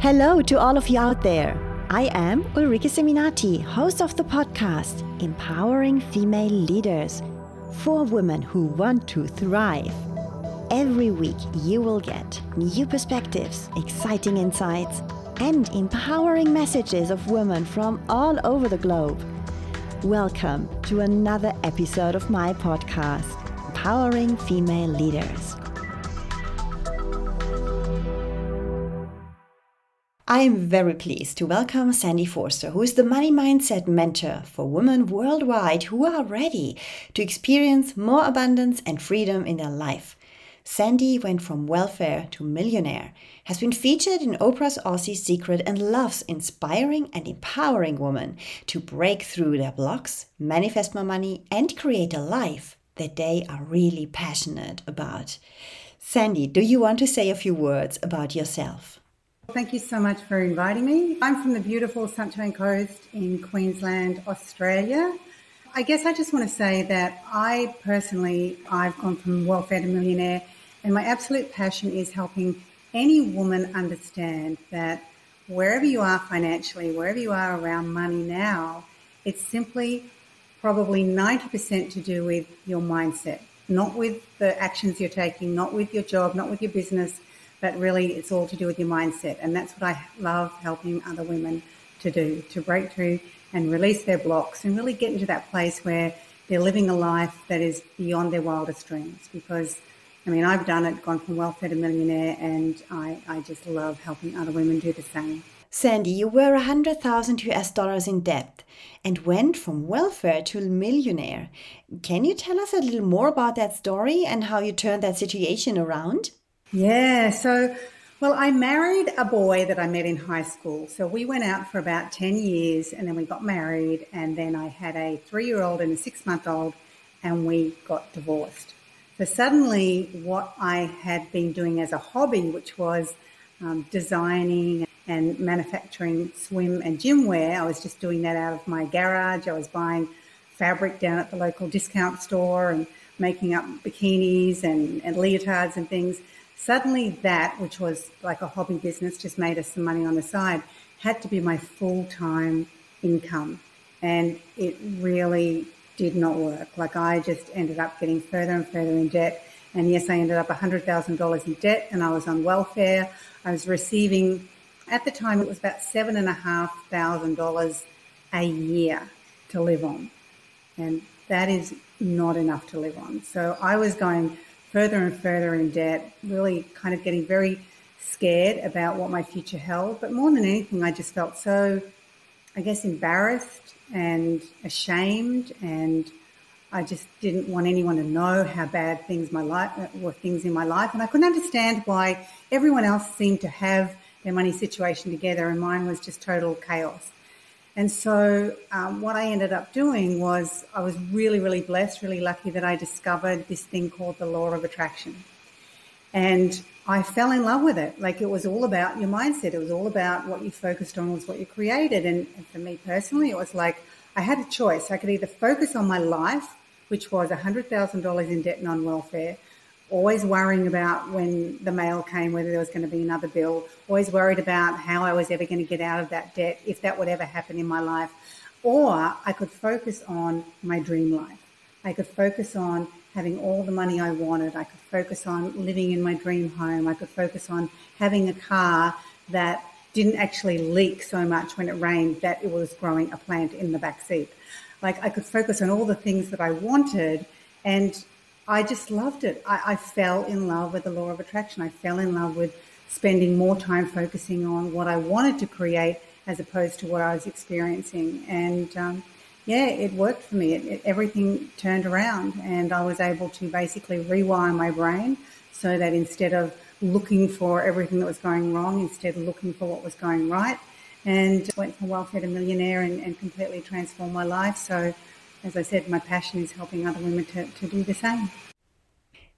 Hello to all of you out there. I am Ulrike Seminati, host of the podcast Empowering Female Leaders for women who want to thrive. Every week, you will get new perspectives, exciting insights, and empowering messages of women from all over the globe. Welcome to another episode of my podcast, Empowering Female Leaders. I am very pleased to welcome Sandy Forster, who is the money mindset mentor for women worldwide who are ready to experience more abundance and freedom in their life. Sandy went from welfare to millionaire, has been featured in Oprah's Aussie Secret, and loves inspiring and empowering women to break through their blocks, manifest more money, and create a life that they are really passionate about. Sandy, do you want to say a few words about yourself? Thank you so much for inviting me. I'm from the beautiful Sunshine Coast in Queensland, Australia. I guess I just want to say that I personally, I've gone from welfare to millionaire, and my absolute passion is helping any woman understand that wherever you are financially, wherever you are around money now, it's simply probably 90% to do with your mindset, not with the actions you're taking, not with your job, not with your business, but really it's all to do with your mindset. And that's what I love helping other women to do, to break through and release their blocks and really get into that place where they're living a life that is beyond their wildest dreams. Because, I mean, I've done it, gone from welfare to millionaire, and I, I just love helping other women do the same. Sandy, you were 100,000 US dollars in debt and went from welfare to millionaire. Can you tell us a little more about that story and how you turned that situation around? Yeah. So, well, I married a boy that I met in high school. So we went out for about 10 years and then we got married. And then I had a three year old and a six month old and we got divorced. So suddenly, what I had been doing as a hobby, which was um, designing and manufacturing swim and gym wear, I was just doing that out of my garage. I was buying fabric down at the local discount store and making up bikinis and, and leotards and things Suddenly, that, which was like a hobby business, just made us some money on the side, had to be my full time income. And it really did not work. Like, I just ended up getting further and further in debt. And yes, I ended up $100,000 in debt and I was on welfare. I was receiving, at the time, it was about $7,500 a year to live on. And that is not enough to live on. So I was going further and further in debt, really kind of getting very scared about what my future held. But more than anything, I just felt so, I guess, embarrassed and ashamed. And I just didn't want anyone to know how bad things my life were things in my life. And I couldn't understand why everyone else seemed to have their money situation together and mine was just total chaos. And so, um, what I ended up doing was I was really, really blessed, really lucky that I discovered this thing called the law of attraction. And I fell in love with it. Like it was all about your mindset. It was all about what you focused on was what you created. And, and for me personally, it was like I had a choice. I could either focus on my life, which was $100,000 in debt and on welfare, always worrying about when the mail came, whether there was going to be another bill, always worried about how I was ever going to get out of that debt, if that would ever happen in my life. Or I could focus on my dream life. I could focus on having all the money I wanted. I could focus on living in my dream home. I could focus on having a car that didn't actually leak so much when it rained that it was growing a plant in the back seat. Like I could focus on all the things that I wanted and I just loved it. I, I, fell in love with the law of attraction. I fell in love with spending more time focusing on what I wanted to create as opposed to what I was experiencing. And um, yeah, it worked for me. It, it, everything turned around, and I was able to basically rewire my brain so that instead of looking for everything that was going wrong, instead of looking for what was going right, and went from welfare to millionaire and, and completely transformed my life. So as I said, my passion is helping other women to, to do the same.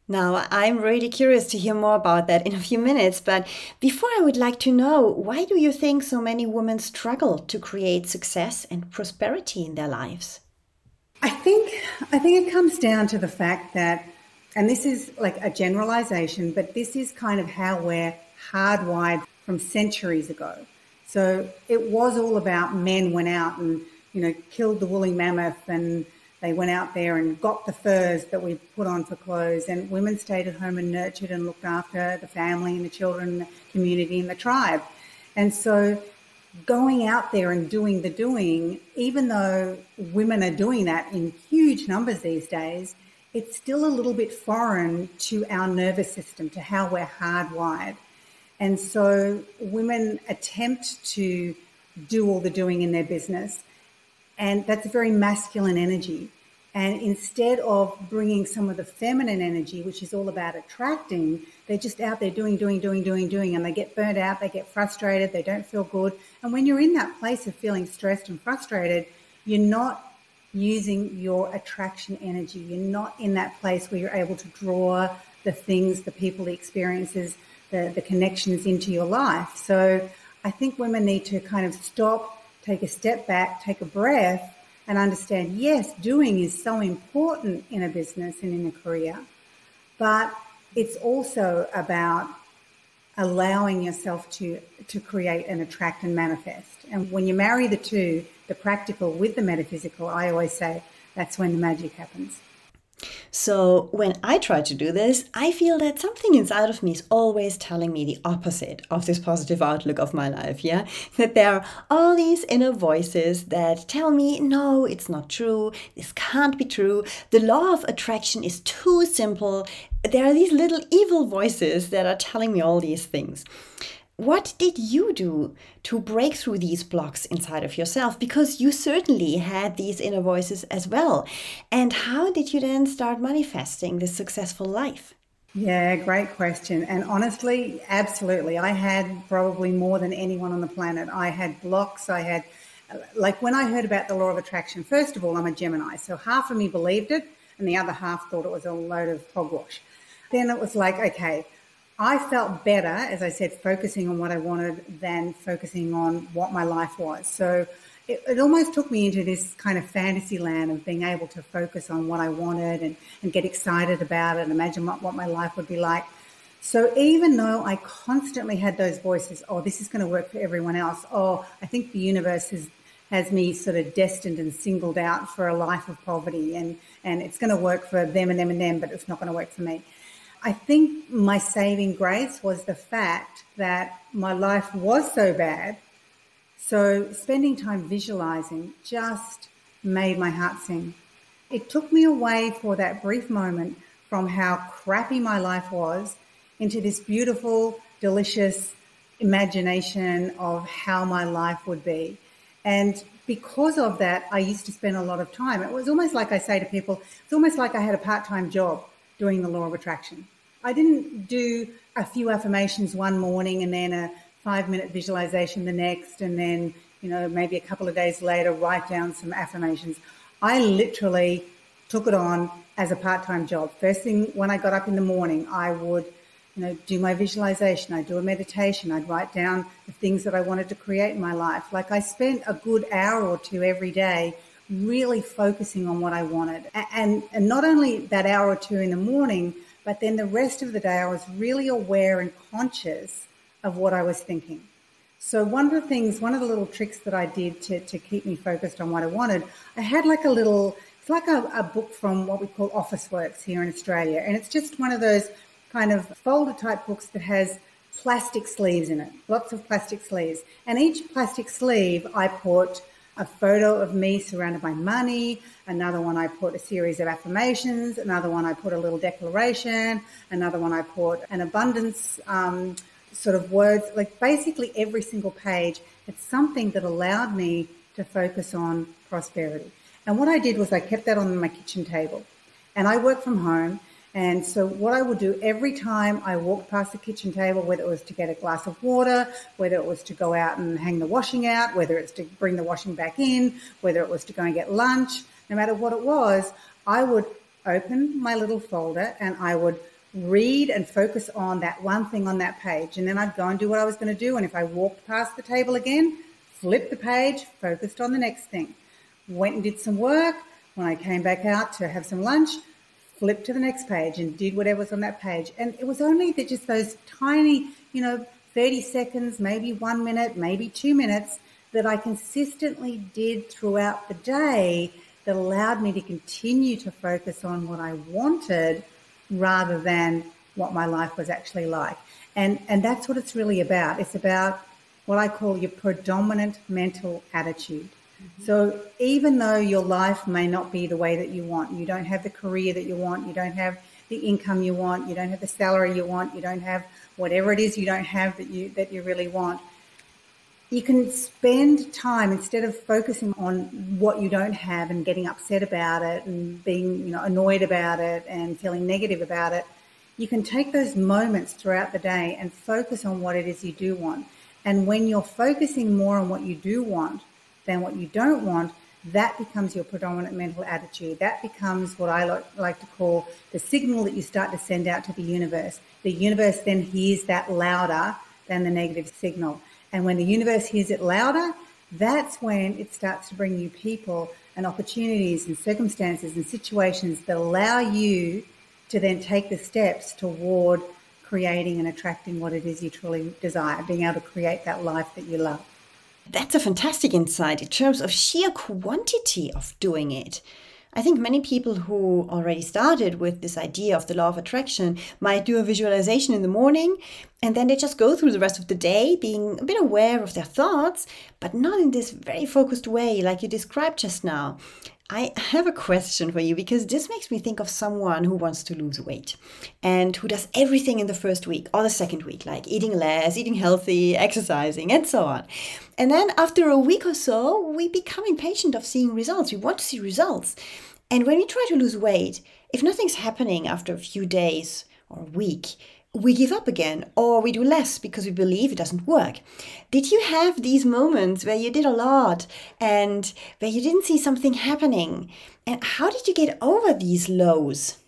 Now, I'm really curious to hear more about that in a few minutes, but before I would like to know why do you think so many women struggle to create success and prosperity in their lives? I think I think it comes down to the fact that and this is like a generalization, but this is kind of how we're hardwired from centuries ago. So it was all about men went out and, you know, killed the woolly mammoth and they went out there and got the furs that we put on for clothes and women stayed at home and nurtured and looked after the family and the children, the community and the tribe. And so going out there and doing the doing, even though women are doing that in huge numbers these days, it's still a little bit foreign to our nervous system, to how we're hardwired. And so women attempt to do all the doing in their business, and that's a very masculine energy. And instead of bringing some of the feminine energy, which is all about attracting, they're just out there doing, doing, doing, doing, doing, and they get burnt out, they get frustrated, they don't feel good. And when you're in that place of feeling stressed and frustrated, you're not using your attraction energy. You're not in that place where you're able to draw the things, the people, the experiences, the, the connections into your life. So I think women need to kind of stop, take a step back, take a breath, and understand yes, doing is so important in a business and in a career, but it's also about allowing yourself to to create and attract and manifest. And when you marry the two, the practical with the metaphysical, I always say that's when the magic happens. So, when I try to do this, I feel that something inside of me is always telling me the opposite of this positive outlook of my life. Yeah, that there are all these inner voices that tell me, no, it's not true, this can't be true, the law of attraction is too simple. There are these little evil voices that are telling me all these things. What did you do to break through these blocks inside of yourself? Because you certainly had these inner voices as well. And how did you then start manifesting this successful life? Yeah, great question. And honestly, absolutely. I had probably more than anyone on the planet. I had blocks. I had, like, when I heard about the law of attraction, first of all, I'm a Gemini. So half of me believed it, and the other half thought it was a load of hogwash. Then it was like, okay, I felt better, as I said, focusing on what I wanted than focusing on what my life was. So it, it, almost took me into this kind of fantasy land of being able to focus on what I wanted and, and get excited about it and imagine what, what my life would be like. So even though I constantly had those voices, oh, this is going to work for everyone else. Oh, I think the universe has has me sort of destined and singled out for a life of poverty and, and it's going to work for them and them and them, but it's not going to work for me. I think my saving grace was the fact that my life was so bad. So spending time visualizing just made my heart sing. It took me away for that brief moment from how crappy my life was into this beautiful, delicious imagination of how my life would be. And because of that, I used to spend a lot of time. It was almost like I say to people, it's almost like I had a part time job doing the law of attraction. I didn't do a few affirmations one morning and then a five minute visualization the next, and then, you know, maybe a couple of days later, write down some affirmations. I literally took it on as a part time job. First thing when I got up in the morning, I would, you know, do my visualization, I'd do a meditation, I'd write down the things that I wanted to create in my life. Like I spent a good hour or two every day really focusing on what I wanted. And, and not only that hour or two in the morning, but then the rest of the day I was really aware and conscious of what I was thinking. So one of the things, one of the little tricks that I did to, to keep me focused on what I wanted, I had like a little, it's like a, a book from what we call Officeworks here in Australia. And it's just one of those kind of folder type books that has plastic sleeves in it, lots of plastic sleeves. And each plastic sleeve I put a photo of me surrounded by money. Another one I put a series of affirmations. Another one I put a little declaration. Another one I put an abundance um, sort of words. Like basically every single page, it's something that allowed me to focus on prosperity. And what I did was I kept that on my kitchen table. And I work from home and so what I would do every time I walked past the kitchen table, whether it was to get a glass of water, whether it was to go out and hang the washing out, whether it's to bring the washing back in, whether it was to go and get lunch, no matter what it was, I would open my little folder and I would read and focus on that one thing on that page. And then I'd go and do what I was going to do. And if I walked past the table again, flip the page, focused on the next thing. Went and did some work. When I came back out to have some lunch, flipped to the next page and did whatever was on that page. And it was only that just those tiny, you know, 30 seconds, maybe one minute, maybe two minutes that I consistently did throughout the day that allowed me to continue to focus on what I wanted rather than what my life was actually like. And, and that's what it's really about. It's about what I call your predominant mental attitude. Mm-hmm. So even though your life may not be the way that you want, you don't have the career that you want, you don't have the income you want, you don't have the salary you want, you don't have whatever it is you don't have that you that you really want. You can spend time instead of focusing on what you don't have and getting upset about it and being, you know, annoyed about it and feeling negative about it. You can take those moments throughout the day and focus on what it is you do want. And when you're focusing more on what you do want than what you don't want, that becomes your predominant mental attitude. That becomes what I like to call the signal that you start to send out to the universe. The universe then hears that louder than the negative signal. And when the universe hears it louder, that's when it starts to bring you people and opportunities and circumstances and situations that allow you to then take the steps toward creating and attracting what it is you truly desire, being able to create that life that you love. That's a fantastic insight in terms of sheer quantity of doing it. I think many people who already started with this idea of the law of attraction might do a visualization in the morning and then they just go through the rest of the day being a bit aware of their thoughts, but not in this very focused way like you described just now. I have a question for you because this makes me think of someone who wants to lose weight and who does everything in the first week or the second week, like eating less, eating healthy, exercising, and so on. And then after a week or so, we become impatient of seeing results. We want to see results. And when we try to lose weight, if nothing's happening after a few days or a week, we give up again or we do less because we believe it doesn't work. Did you have these moments where you did a lot and where you didn't see something happening? And how did you get over these lows?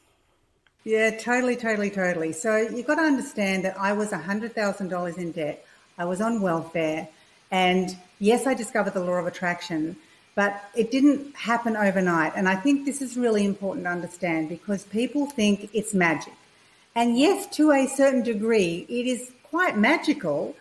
Yeah, totally, totally, totally. So you've got to understand that I was $100,000 in debt. I was on welfare. And yes, I discovered the law of attraction, but it didn't happen overnight. And I think this is really important to understand because people think it's magic. And yes, to a certain degree, it is quite magical,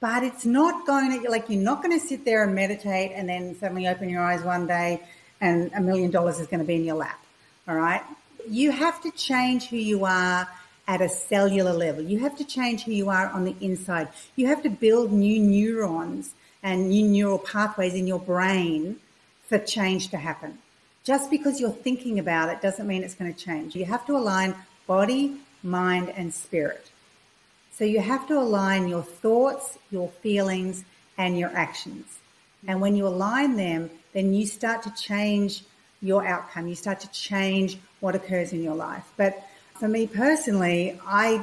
but it's not going to, like, you're not going to sit there and meditate and then suddenly open your eyes one day and a million dollars is going to be in your lap. All right. You have to change who you are at a cellular level. You have to change who you are on the inside. You have to build new neurons and new neural pathways in your brain for change to happen. Just because you're thinking about it doesn't mean it's going to change. You have to align body, mind, and spirit. So you have to align your thoughts, your feelings, and your actions. And when you align them, then you start to change your outcome. You start to change what occurs in your life. But for me personally, I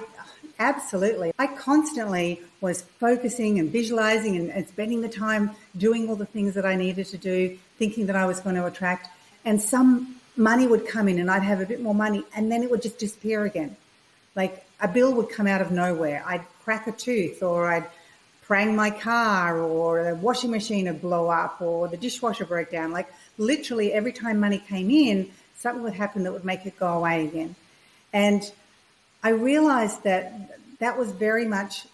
absolutely, I constantly was focusing and visualizing and, and spending the time doing all the things that I needed to do, thinking that I was going to attract. And some money would come in and I'd have a bit more money and then it would just disappear again. Like a bill would come out of nowhere. I'd crack a tooth or I'd prang my car or the washing machine would blow up or the dishwasher broke down. Like literally every time money came in, something would happen that would make it go away again. And I realized that that was very much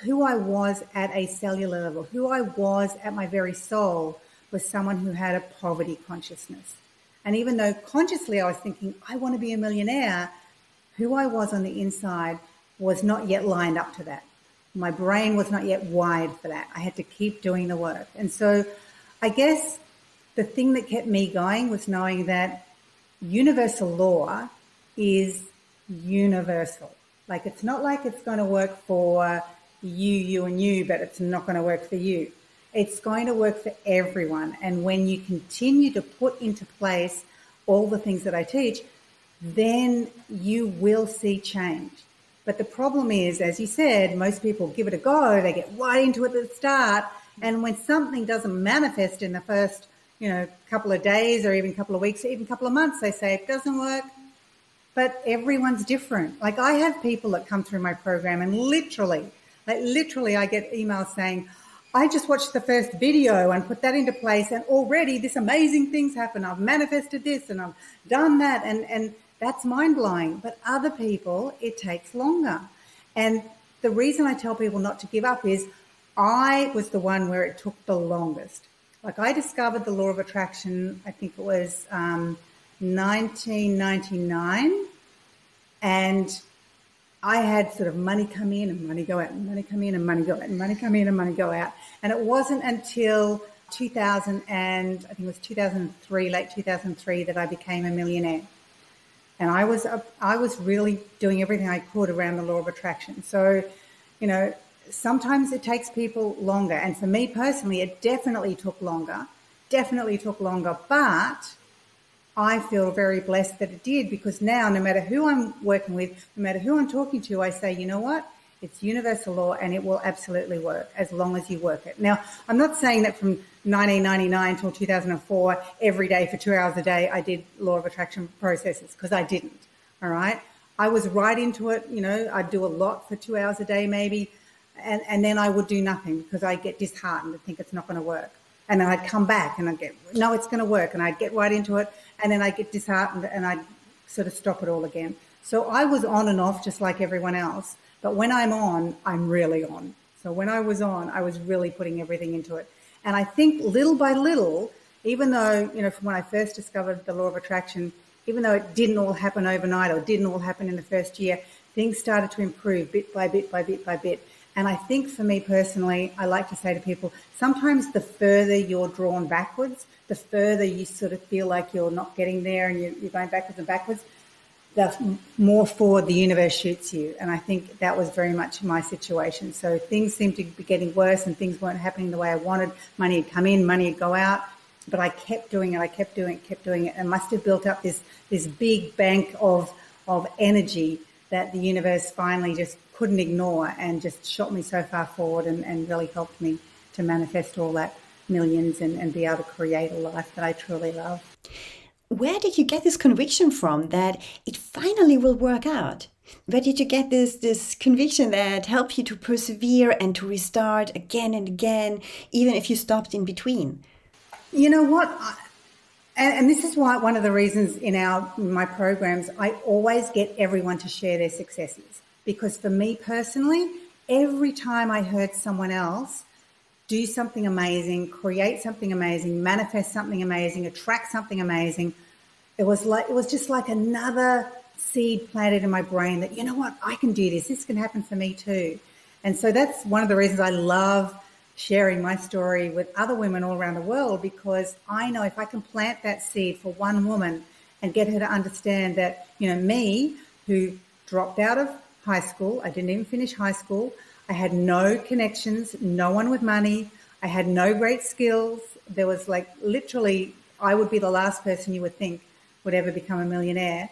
who I was at a cellular level, who I was at my very soul was someone who had a poverty consciousness. And even though consciously I was thinking, I want to be a millionaire, who I was on the inside was not yet lined up to that. My brain was not yet wired for that. I had to keep doing the work. And so I guess the thing that kept me going was knowing that universal law is universal. Like it's not like it's going to work for you, you and you, but it's not going to work for you. It's going to work for everyone. And when you continue to put into place all the things that I teach, then you will see change. But the problem is, as you said, most people give it a go. They get right into it at the start. And when something doesn't manifest in the first, you know, couple of days or even couple of weeks or even couple of months, they say it doesn't work. But everyone's different. Like I have people that come through my program and literally, like literally I get emails saying, I just watched the first video and put that into place and already this amazing things happen. I've manifested this and I've done that. And, and That's mind blowing. But other people, it takes longer. And the reason I tell people not to give up is I was the one where it took the longest. Like I discovered the law of attraction, I think it was um, 1999. And I had sort of money come in and money go out, and money come in and money go out, and money come in and money go out. And it wasn't until 2000 and I think it was 2003, late 2003, that I became a millionaire. And I was I was really doing everything I could around the law of attraction. So, you know, sometimes it takes people longer, and for me personally, it definitely took longer. Definitely took longer, but I feel very blessed that it did because now, no matter who I'm working with, no matter who I'm talking to, I say, you know what? It's universal law and it will absolutely work as long as you work it. Now, I'm not saying that from 1999 till 2004, every day for two hours a day, I did law of attraction processes because I didn't. All right. I was right into it. You know, I'd do a lot for two hours a day, maybe. And, and then I would do nothing because I get disheartened and think it's not going to work. And then I'd come back and I'd get, no, it's going to work. And I'd get right into it and then I'd get disheartened and I'd sort of stop it all again. So I was on and off just like everyone else. But when I'm on, I'm really on. So when I was on, I was really putting everything into it. And I think little by little, even though, you know, from when I first discovered the law of attraction, even though it didn't all happen overnight or didn't all happen in the first year, things started to improve bit by bit by bit by bit. And I think for me personally, I like to say to people, sometimes the further you're drawn backwards, the further you sort of feel like you're not getting there and you're, going backwards and backwards, the more forward the universe shoots you. And I think that was very much my situation. So things seemed to be getting worse and things weren't happening the way I wanted. Money would come in, money would go out. But I kept doing it, I kept doing it, kept doing it, and must have built up this this big bank of of energy that the universe finally just couldn't ignore and just shot me so far forward and, and really helped me to manifest all that millions and, and be able to create a life that I truly love. Where did you get this conviction from that it finally will work out? Where did you get this this conviction that helped you to persevere and to restart again and again, even if you stopped in between? You know what? and, and this is why one of the reasons in our my programs I always get everyone to share their successes because for me personally, every time I heard someone else do something amazing, create something amazing, manifest something amazing, attract something amazing. It was like it was just like another seed planted in my brain that you know what I can do this. This can happen for me too. And so that's one of the reasons I love sharing my story with other women all around the world because I know if I can plant that seed for one woman and get her to understand that, you know, me who dropped out of high school, I didn't even finish high school, I had no connections, no one with money. I had no great skills. There was like literally, I would be the last person you would think would ever become a millionaire.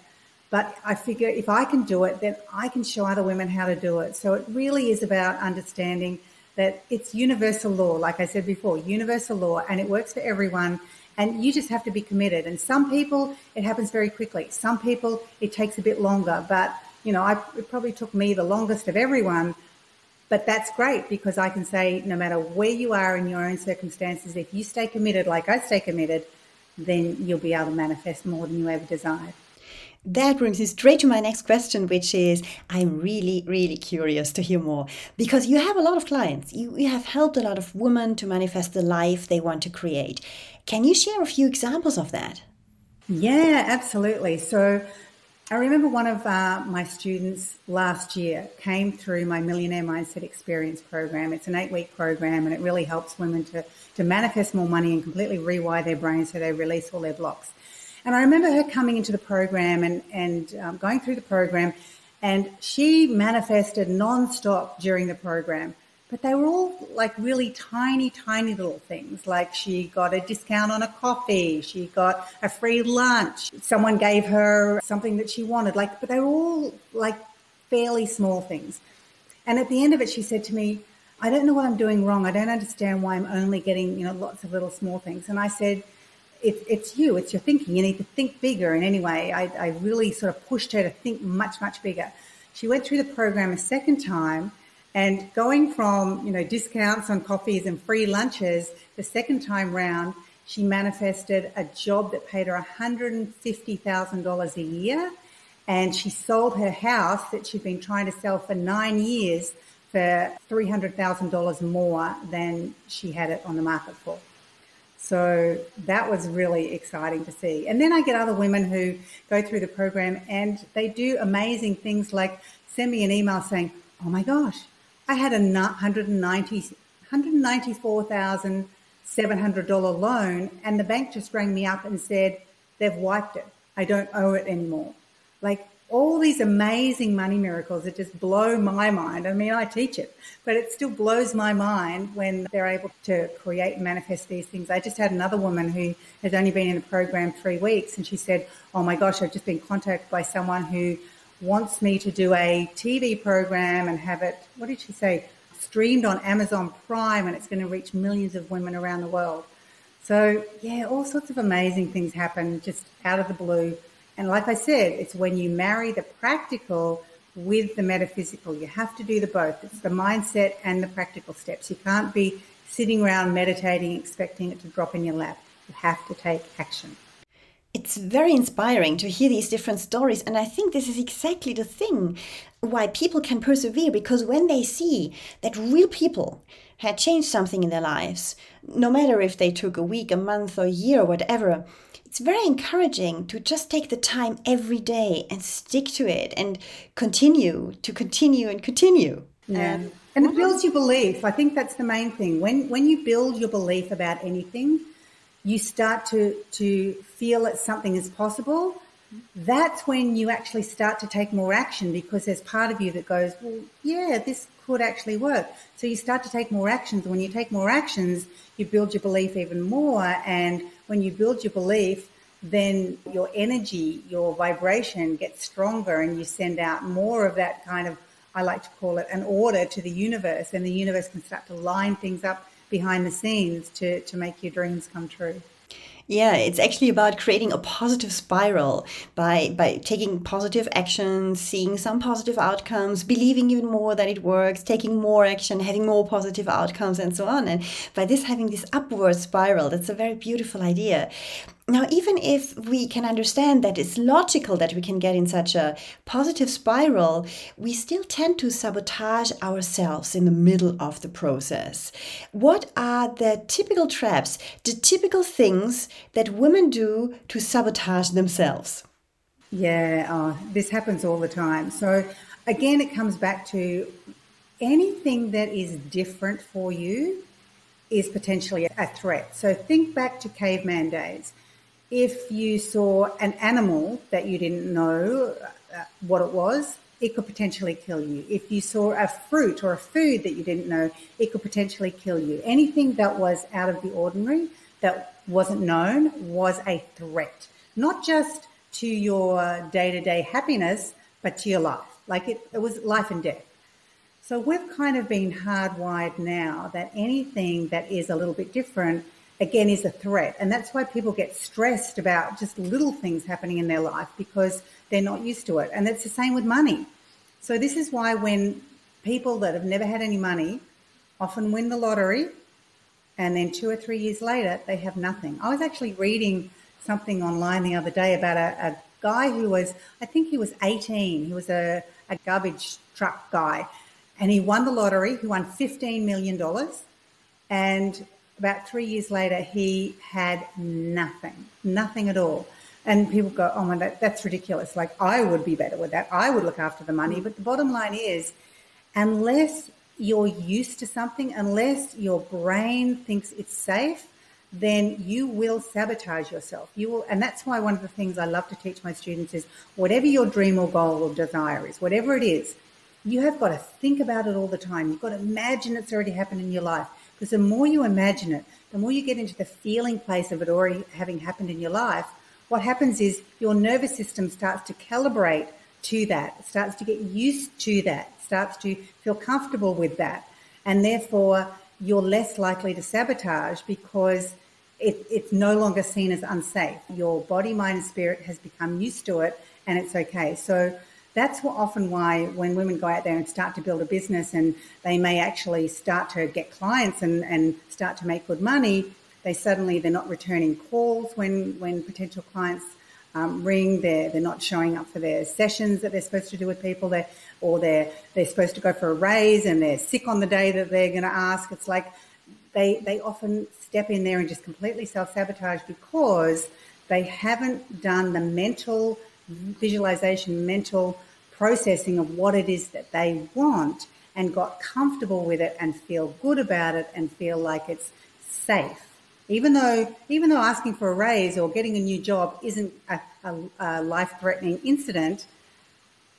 But I figure if I can do it, then I can show other women how to do it. So it really is about understanding that it's universal law, like I said before, universal law, and it works for everyone. And you just have to be committed. And some people, it happens very quickly. Some people, it takes a bit longer. But, you know, I, it probably took me the longest of everyone but that's great because I can say no matter where you are in your own circumstances, if you stay committed like I stay committed, then you'll be able to manifest more than you ever desired. That brings me straight to my next question, which is I'm really, really curious to hear more because you have a lot of clients. You, you have helped a lot of women to manifest the life they want to create. Can you share a few examples of that? Yeah, absolutely. So, I remember one of uh, my students last year came through my Millionaire Mindset Experience program. It's an eight week program and it really helps women to, to manifest more money and completely rewire their brain so they release all their blocks. And I remember her coming into the program and, and um, going through the program and she manifested non-stop during the program but they were all like really tiny, tiny little things. Like she got a discount on a coffee, she got a free lunch, someone gave her something that she wanted. Like, but they were all like fairly small things. And at the end of it, she said to me, I don't know what I'm doing wrong. I don't understand why I'm only getting, you know, lots of little small things. And I said, it, it's you, it's your thinking. You need to think bigger. And anyway, I, I really sort of pushed her to think much, much bigger. She went through the program a second time and going from, you know, discounts on coffees and free lunches, the second time round, she manifested a job that paid her $150,000 a year and she sold her house that she'd been trying to sell for nine years for $300,000 more than she had it on the market for. So that was really exciting to see. And then I get other women who go through the program and they do amazing things like send me an email saying, Oh my gosh, I had a 190, $194,700 loan and the bank just rang me up and said, they've wiped it. I don't owe it anymore. Like all these amazing money miracles that just blow my mind. I mean, I teach it, but it still blows my mind when they're able to create and manifest these things. I just had another woman who has only been in the program three weeks and she said, Oh my gosh, I've just been contacted by someone who wants me to do a TV program and have it, what did she say? Streamed on Amazon Prime and it's going to reach millions of women around the world. So yeah, all sorts of amazing things happen just out of the blue and like I said, it's when you marry the practical with the metaphysical. You have to do the both. It's the mindset and the practical steps. You can't be sitting around meditating, expecting it to drop in your lap. You have to take action. It's very inspiring to hear these different stories, and I think this is exactly the thing why people can persevere because when they see that real people had changed something in their lives, no matter if they took a week, a month, or a year, or whatever, it's very encouraging to just take the time every day and stick to it and continue to continue and continue. Yeah. Um, and it builds your belief. I think that's the main thing. When when you build your belief about anything, you start to to feel that something is possible. That's when you actually start to take more action because there's part of you that goes, well, yeah, this could actually work. So you start to take more actions. When you take more actions, you build your belief even more. And when you build your belief, then your energy, your vibration gets stronger and you send out more of that kind of, I like to call it an order to the universe. And the universe can start to line things up behind the scenes to, to make your dreams come true. Yeah, it's actually about creating a positive spiral by by taking positive action, seeing some positive outcomes, believing even more that it works, taking more action, having more positive outcomes, and so on. And by this having this upward spiral, that's a very beautiful idea. Now, even if we can understand that it's logical that we can get in such a positive spiral, we still tend to sabotage ourselves in the middle of the process. What are the typical traps, the typical things that women do to sabotage themselves? Yeah, oh, this happens all the time. So, again, it comes back to anything that is different for you is potentially a threat. So, think back to caveman days if you saw an animal that you didn't know uh, what it was, it could potentially kill you. If you saw a fruit or a food that you didn't know, it could potentially kill you. Anything that was out of the ordinary, that wasn't known, was a threat, not just to your day to day happiness, but to your life. Like it, it was life and death. So we've kind of been hardwired now that anything that is a little bit different again is a threat. And that's why people get stressed about just little things happening in their life because they're not used to it. And it's the same with money. So this is why when people that have never had any money often win the lottery and then two or three years later they have nothing. I was actually reading something online the other day about a, a guy who was, I think he was 18. He was a, a garbage truck guy and he won the lottery. He won $15 million. And about three years later, he had nothing, nothing at all. And people go, oh my, that, that's ridiculous. Like, I would be better with that. I would look after the money. But the bottom line is, unless you're used to something, unless your brain thinks it's safe, then you will sabotage yourself. You will, and that's why one of the things I love to teach my students is whatever your dream or goal or desire is, whatever it is, you have got to think about it all the time. You've got to imagine it's already happened in your life. Because the more you imagine it, the more you get into the feeling place of it already having happened in your life, what happens is your nervous system starts to calibrate to that, starts to get used to that, starts to feel comfortable with that. And therefore, you're less likely to sabotage because it, it's no longer seen as unsafe. Your body, mind, and spirit has become used to it and it's okay. So that's often why when women go out there and start to build a business and they may actually start to get clients and, and start to make good money, they suddenly they're not returning calls when when potential clients um, ring. They're they're not showing up for their sessions that they're supposed to do with people. Or they're they're supposed to go for a raise and they're sick on the day that they're going to ask. It's like they they often step in there and just completely self sabotage because they haven't done the mental visualization, mental processing of what it is that they want and got comfortable with it and feel good about it and feel like it's safe. Even though, even though asking for a raise or getting a new job isn't a, a, a life-threatening incident,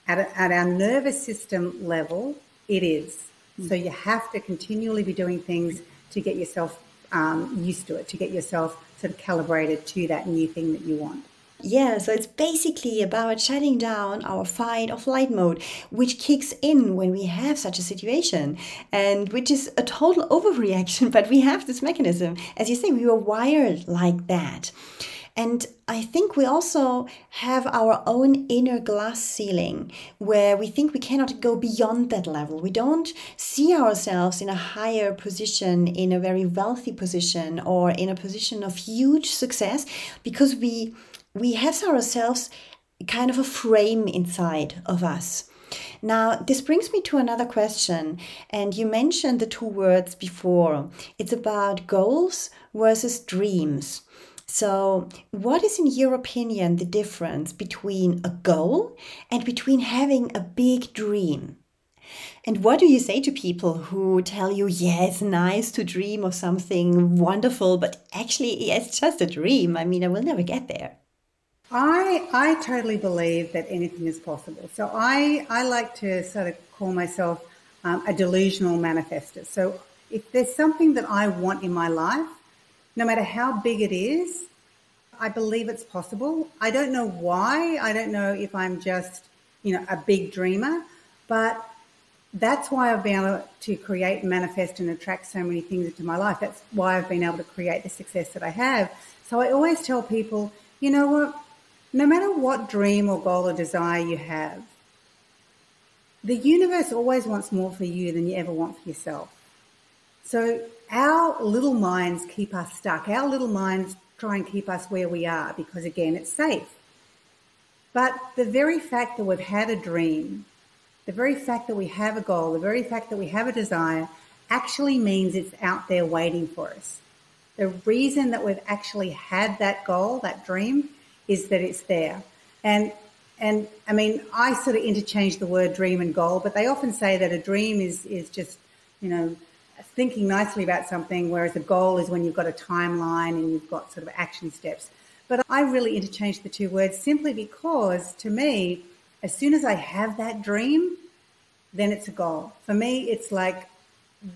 at, a, at our nervous system level, it is. Mm. So you have to continually be doing things to get yourself um, used to it, to get yourself sort of calibrated to that new thing that you want. Yeah, so it's basically about shutting down our fight or flight mode, which kicks in when we have such a situation, and which is a total overreaction. But we have this mechanism. As you say, we were wired like that. And I think we also have our own inner glass ceiling where we think we cannot go beyond that level. We don't see ourselves in a higher position, in a very wealthy position, or in a position of huge success because we we have ourselves kind of a frame inside of us. Now, this brings me to another question. And you mentioned the two words before it's about goals versus dreams. So, what is, in your opinion, the difference between a goal and between having a big dream? And what do you say to people who tell you, yeah, it's nice to dream of something wonderful, but actually, yeah, it's just a dream? I mean, I will never get there. I I totally believe that anything is possible. So I I like to sort of call myself um, a delusional manifester. So if there's something that I want in my life, no matter how big it is, I believe it's possible. I don't know why. I don't know if I'm just you know a big dreamer, but that's why I've been able to create, manifest, and attract so many things into my life. That's why I've been able to create the success that I have. So I always tell people, you know what? No matter what dream or goal or desire you have, the universe always wants more for you than you ever want for yourself. So our little minds keep us stuck. Our little minds try and keep us where we are because again, it's safe. But the very fact that we've had a dream, the very fact that we have a goal, the very fact that we have a desire actually means it's out there waiting for us. The reason that we've actually had that goal, that dream, is that it's there. And and I mean, I sort of interchange the word dream and goal, but they often say that a dream is is just, you know, thinking nicely about something, whereas a goal is when you've got a timeline and you've got sort of action steps. But I really interchange the two words simply because to me, as soon as I have that dream, then it's a goal. For me, it's like,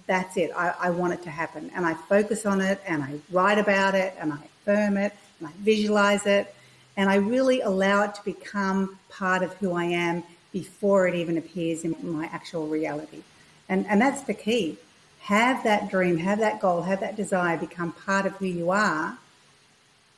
that's it. I, I want it to happen. And I focus on it and I write about it and I affirm it and I visualize it and I really allow it to become part of who I am before it even appears in my actual reality. And, and that's the key. Have that dream, have that goal, have that desire become part of who you are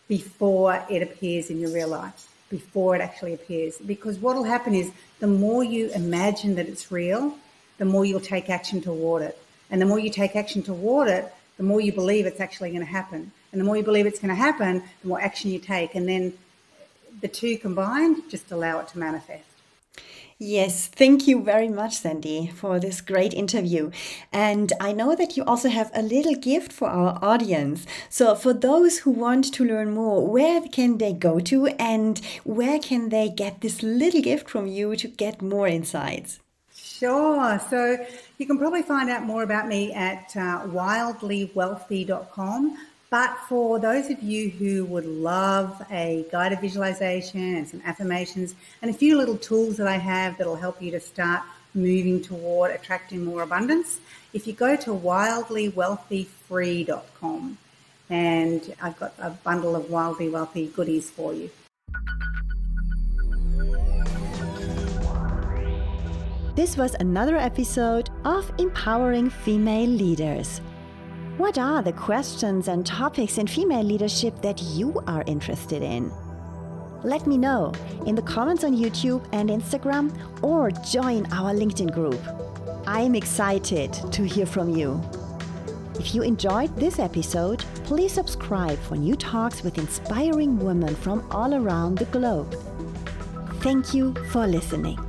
before it appears in your real life, before it actually appears. Because what will happen is the more you imagine that it's real, the more you'll take action toward it. And the more you take action toward it, the more you believe it's actually going to happen. And the more you believe it's going to happen, the more action you take. And then the two combined just allow it to manifest. Yes, thank you very much, Sandy, for this great interview. And I know that you also have a little gift for our audience. So, for those who want to learn more, where can they go to and where can they get this little gift from you to get more insights? Sure. So, you can probably find out more about me at uh, wildlywealthy.com. But for those of you who would love a guided visualization and some affirmations and a few little tools that I have that'll help you to start moving toward attracting more abundance, if you go to wildlywealthyfree.com and I've got a bundle of Wildly Wealthy goodies for you. This was another episode of Empowering Female Leaders. What are the questions and topics in female leadership that you are interested in? Let me know in the comments on YouTube and Instagram or join our LinkedIn group. I'm excited to hear from you. If you enjoyed this episode, please subscribe for new talks with inspiring women from all around the globe. Thank you for listening.